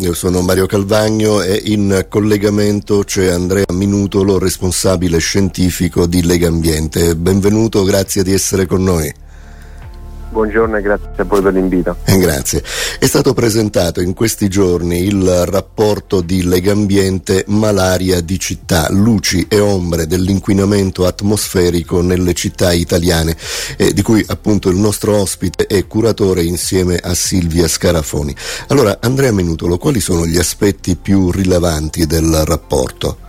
io sono Mario Calvagno e in collegamento c'è Andrea Minutolo, responsabile scientifico di Lega Ambiente. Benvenuto, grazie di essere con noi. Buongiorno e grazie a voi per l'invito. Eh, grazie. È stato presentato in questi giorni il rapporto di Legambiente Malaria di città, luci e ombre dell'inquinamento atmosferico nelle città italiane, eh, di cui appunto il nostro ospite è curatore insieme a Silvia Scarafoni. Allora, Andrea Menutolo, quali sono gli aspetti più rilevanti del rapporto?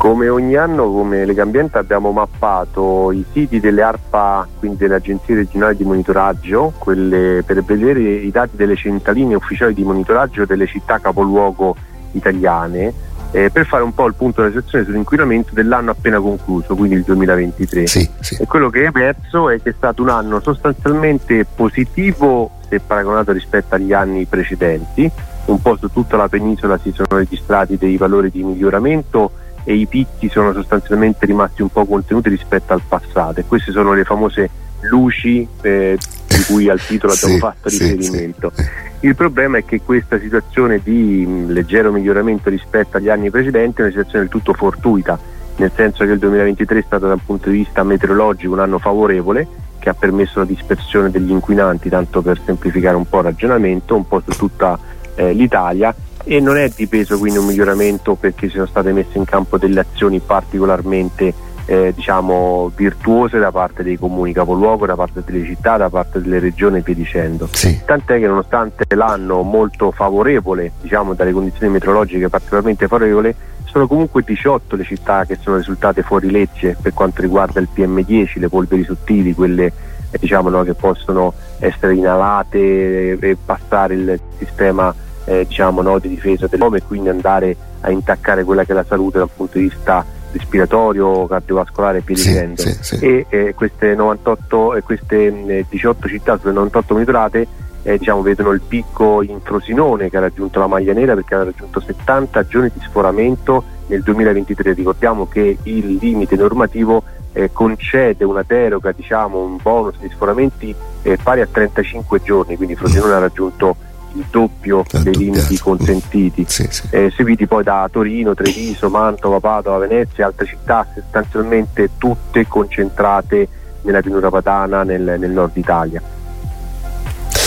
Come ogni anno come Legambiente abbiamo mappato i siti delle ARPA, quindi delle agenzie regionali di monitoraggio, quelle, per vedere i dati delle centraline ufficiali di monitoraggio delle città capoluogo italiane, eh, per fare un po' il punto della situazione sull'inquinamento dell'anno appena concluso, quindi il 2023. Sì, sì. E quello che è emerso è che è stato un anno sostanzialmente positivo se paragonato rispetto agli anni precedenti, un po' su tutta la penisola si sono registrati dei valori di miglioramento e i picchi sono sostanzialmente rimasti un po' contenuti rispetto al passato e queste sono le famose luci eh, di cui al titolo abbiamo sì, fatto sì, riferimento. sì. Il problema è che questa situazione di mh, leggero miglioramento rispetto agli anni precedenti è una situazione del tutto fortuita, nel senso che il 2023 è stato dal punto di vista meteorologico un anno favorevole che ha permesso la dispersione degli inquinanti, tanto per semplificare un po' il ragionamento, un po' su tutta eh, l'Italia e non è dipeso quindi un miglioramento perché siano state messe in campo delle azioni particolarmente eh, diciamo virtuose da parte dei comuni capoluogo, da parte delle città, da parte delle regioni e via dicendo. Sì. Tant'è che nonostante l'anno molto favorevole, diciamo dalle condizioni meteorologiche particolarmente favorevole, sono comunque 18 le città che sono risultate fuori legge per quanto riguarda il PM10, le polveri sottili, quelle eh, diciamo, no, che possono essere inalate e, e passare il sistema eh, diciamo, no, di difesa dell'uomo e quindi andare a intaccare quella che è la salute dal punto di vista respiratorio, cardiovascolare e via Sì, dicendo. sì, sì. E eh, queste, 98, eh, queste mh, 18 città sulle 98 monitorate eh, diciamo, vedono il picco in Frosinone che ha raggiunto la maglia nera perché ha raggiunto 70 giorni di sforamento nel 2023. Ricordiamo che il limite normativo eh, concede una deroga, diciamo, un bonus di sforamenti eh, pari a 35 giorni, quindi Frosinone ha raggiunto il doppio dei Raddoppiato. limiti consentiti. Sì, sì. Eh, seguiti poi da Torino, Treviso, Mantova, Padova, Venezia e altre città sostanzialmente tutte concentrate nella pianura padana nel, nel nord Italia.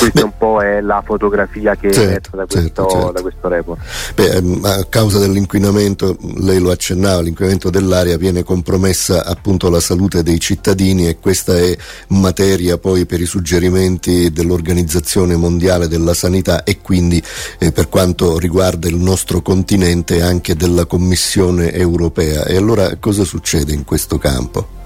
Questa Beh. un po' è la fotografia che è Certo, emersa da questo, certo, certo. da questo report. Beh, ehm, a causa dell'inquinamento, lei lo accennava, l'inquinamento dell'aria viene compromessa appunto la salute dei cittadini e questa è materia poi per i suggerimenti dell'Organizzazione Mondiale della Sanità e quindi eh, per quanto riguarda il nostro continente anche della Commissione europea. E allora cosa succede in questo campo?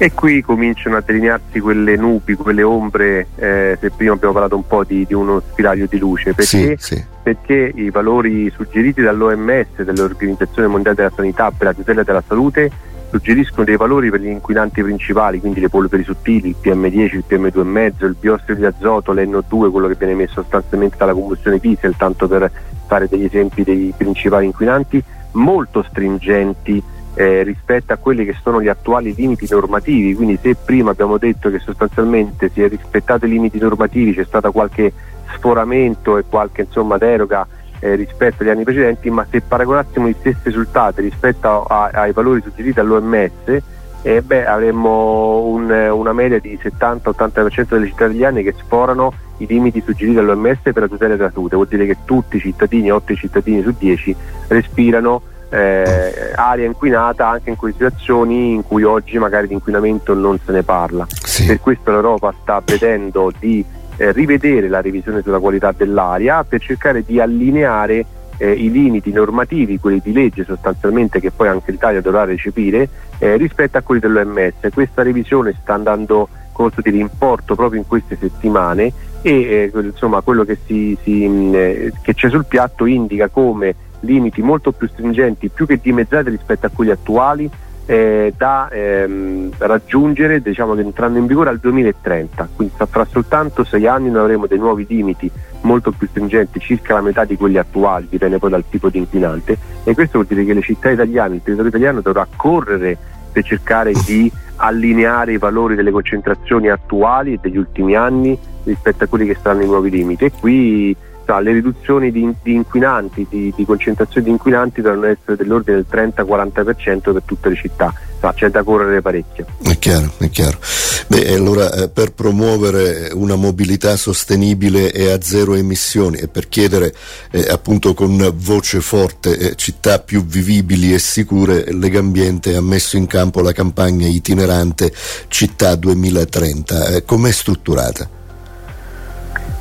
E qui cominciano a delinearsi quelle nubi, quelle ombre, eh, se prima abbiamo parlato un po' di, di uno spiraglio di luce, perché, Sì, sì. perché i valori suggeriti dall'OMS, dell'Organizzazione Mondiale della Sanità per la tutela della salute, suggeriscono dei valori per gli inquinanti principali, quindi le polveri sottili, il PM10, il PM2,5, il biossido di azoto, l'NO2, quello che viene emesso sostanzialmente dalla combustione diesel, tanto per fare degli esempi dei principali inquinanti, molto stringenti eh, rispetto a quelli che sono gli attuali limiti normativi, quindi se prima abbiamo detto che sostanzialmente si è rispettato i limiti normativi, c'è stato qualche sforamento e qualche insomma, deroga eh, rispetto agli anni precedenti, ma se paragonassimo gli stessi risultati rispetto a- ai valori suggeriti dall'OMS, eh, beh, avremmo un- una media di 70-80% delle città italiane che sforano i limiti suggeriti dall'OMS per la tutela della salute, vuol dire che tutti i cittadini, 8 cittadini su 10, respirano eh, aria inquinata anche in quelle situazioni in cui oggi magari di inquinamento non se ne parla. Sì. Per questo l'Europa sta vedendo di eh, rivedere la revisione sulla qualità dell'aria per cercare di allineare eh, i limiti normativi, quelli di legge sostanzialmente che poi anche l'Italia dovrà recepire eh, rispetto a quelli dell'OMS. Questa revisione sta andando come posso dire, in porto proprio in queste settimane e eh, insomma quello che, si, si, eh, che c'è sul piatto indica come limiti molto più stringenti, più che dimezzati rispetto a quelli attuali, eh, da ehm, raggiungere, diciamo entrando in vigore al 2030, quindi fra soltanto sei anni noi avremo dei nuovi limiti molto più stringenti, circa la metà di quelli attuali, dipende poi dal tipo di inquinante, e questo vuol dire che le città italiane, il territorio italiano dovrà correre per cercare di allineare i valori delle concentrazioni attuali e degli ultimi anni rispetto a quelli che saranno i nuovi limiti. E qui sa, le riduzioni di, di inquinanti, di, di, concentrazione di inquinanti dovranno essere dell'ordine del 30-40% per tutte le città, ma c'è da correre parecchio. È chiaro, è chiaro. Beh, allora eh, per promuovere una mobilità sostenibile e a zero emissioni e per chiedere eh, appunto con voce forte eh, città più vivibili e sicure, Legambiente ha messo in campo la campagna itinerante Città 2030. Eh, com'è strutturata?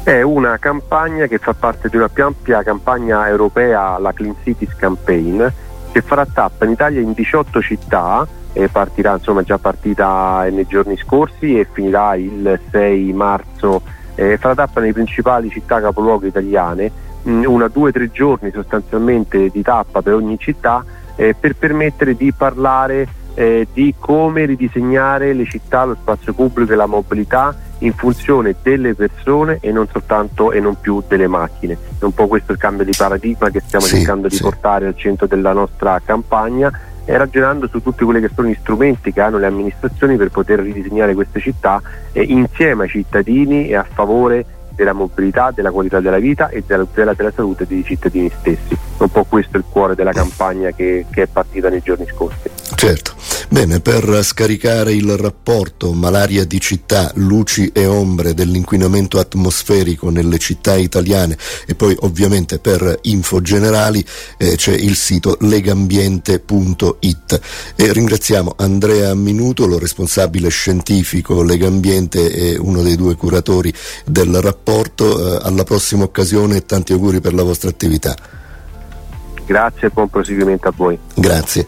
È una campagna che fa parte di una più ampia campagna europea, la Clean Cities Campaign, che farà tappa in Italia in 18 città e partirà, insomma, già partita nei giorni scorsi e finirà il 6 marzo. Eh, farà tappa nelle principali città capoluogo italiane, mh, mm, una, due, tre giorni sostanzialmente di tappa per ogni città eh, per permettere di parlare eh, di come ridisegnare le città, lo spazio pubblico e la mobilità in funzione delle persone e non soltanto e non più delle macchine. È un po' questo il cambio di paradigma che stiamo sì, cercando di sì. portare al centro della nostra campagna e ragionando su tutti quelli che sono gli strumenti che hanno le amministrazioni per poter ridisegnare queste città eh, insieme ai cittadini e a favore della mobilità, della qualità della vita e della tutela della salute dei cittadini stessi. Un po' questo è il cuore della campagna che, che è partita nei giorni scorsi. Certo. Bene, per scaricare il rapporto malaria di città, luci e ombre dell'inquinamento atmosferico nelle città italiane e poi ovviamente per info generali eh, c'è il sito legambiente.it e ringraziamo Andrea Minuto, lo responsabile scientifico Legambiente e uno dei due curatori del rapporto. Eh, alla prossima occasione e tanti auguri per la vostra attività. Grazie e buon proseguimento a voi. Grazie.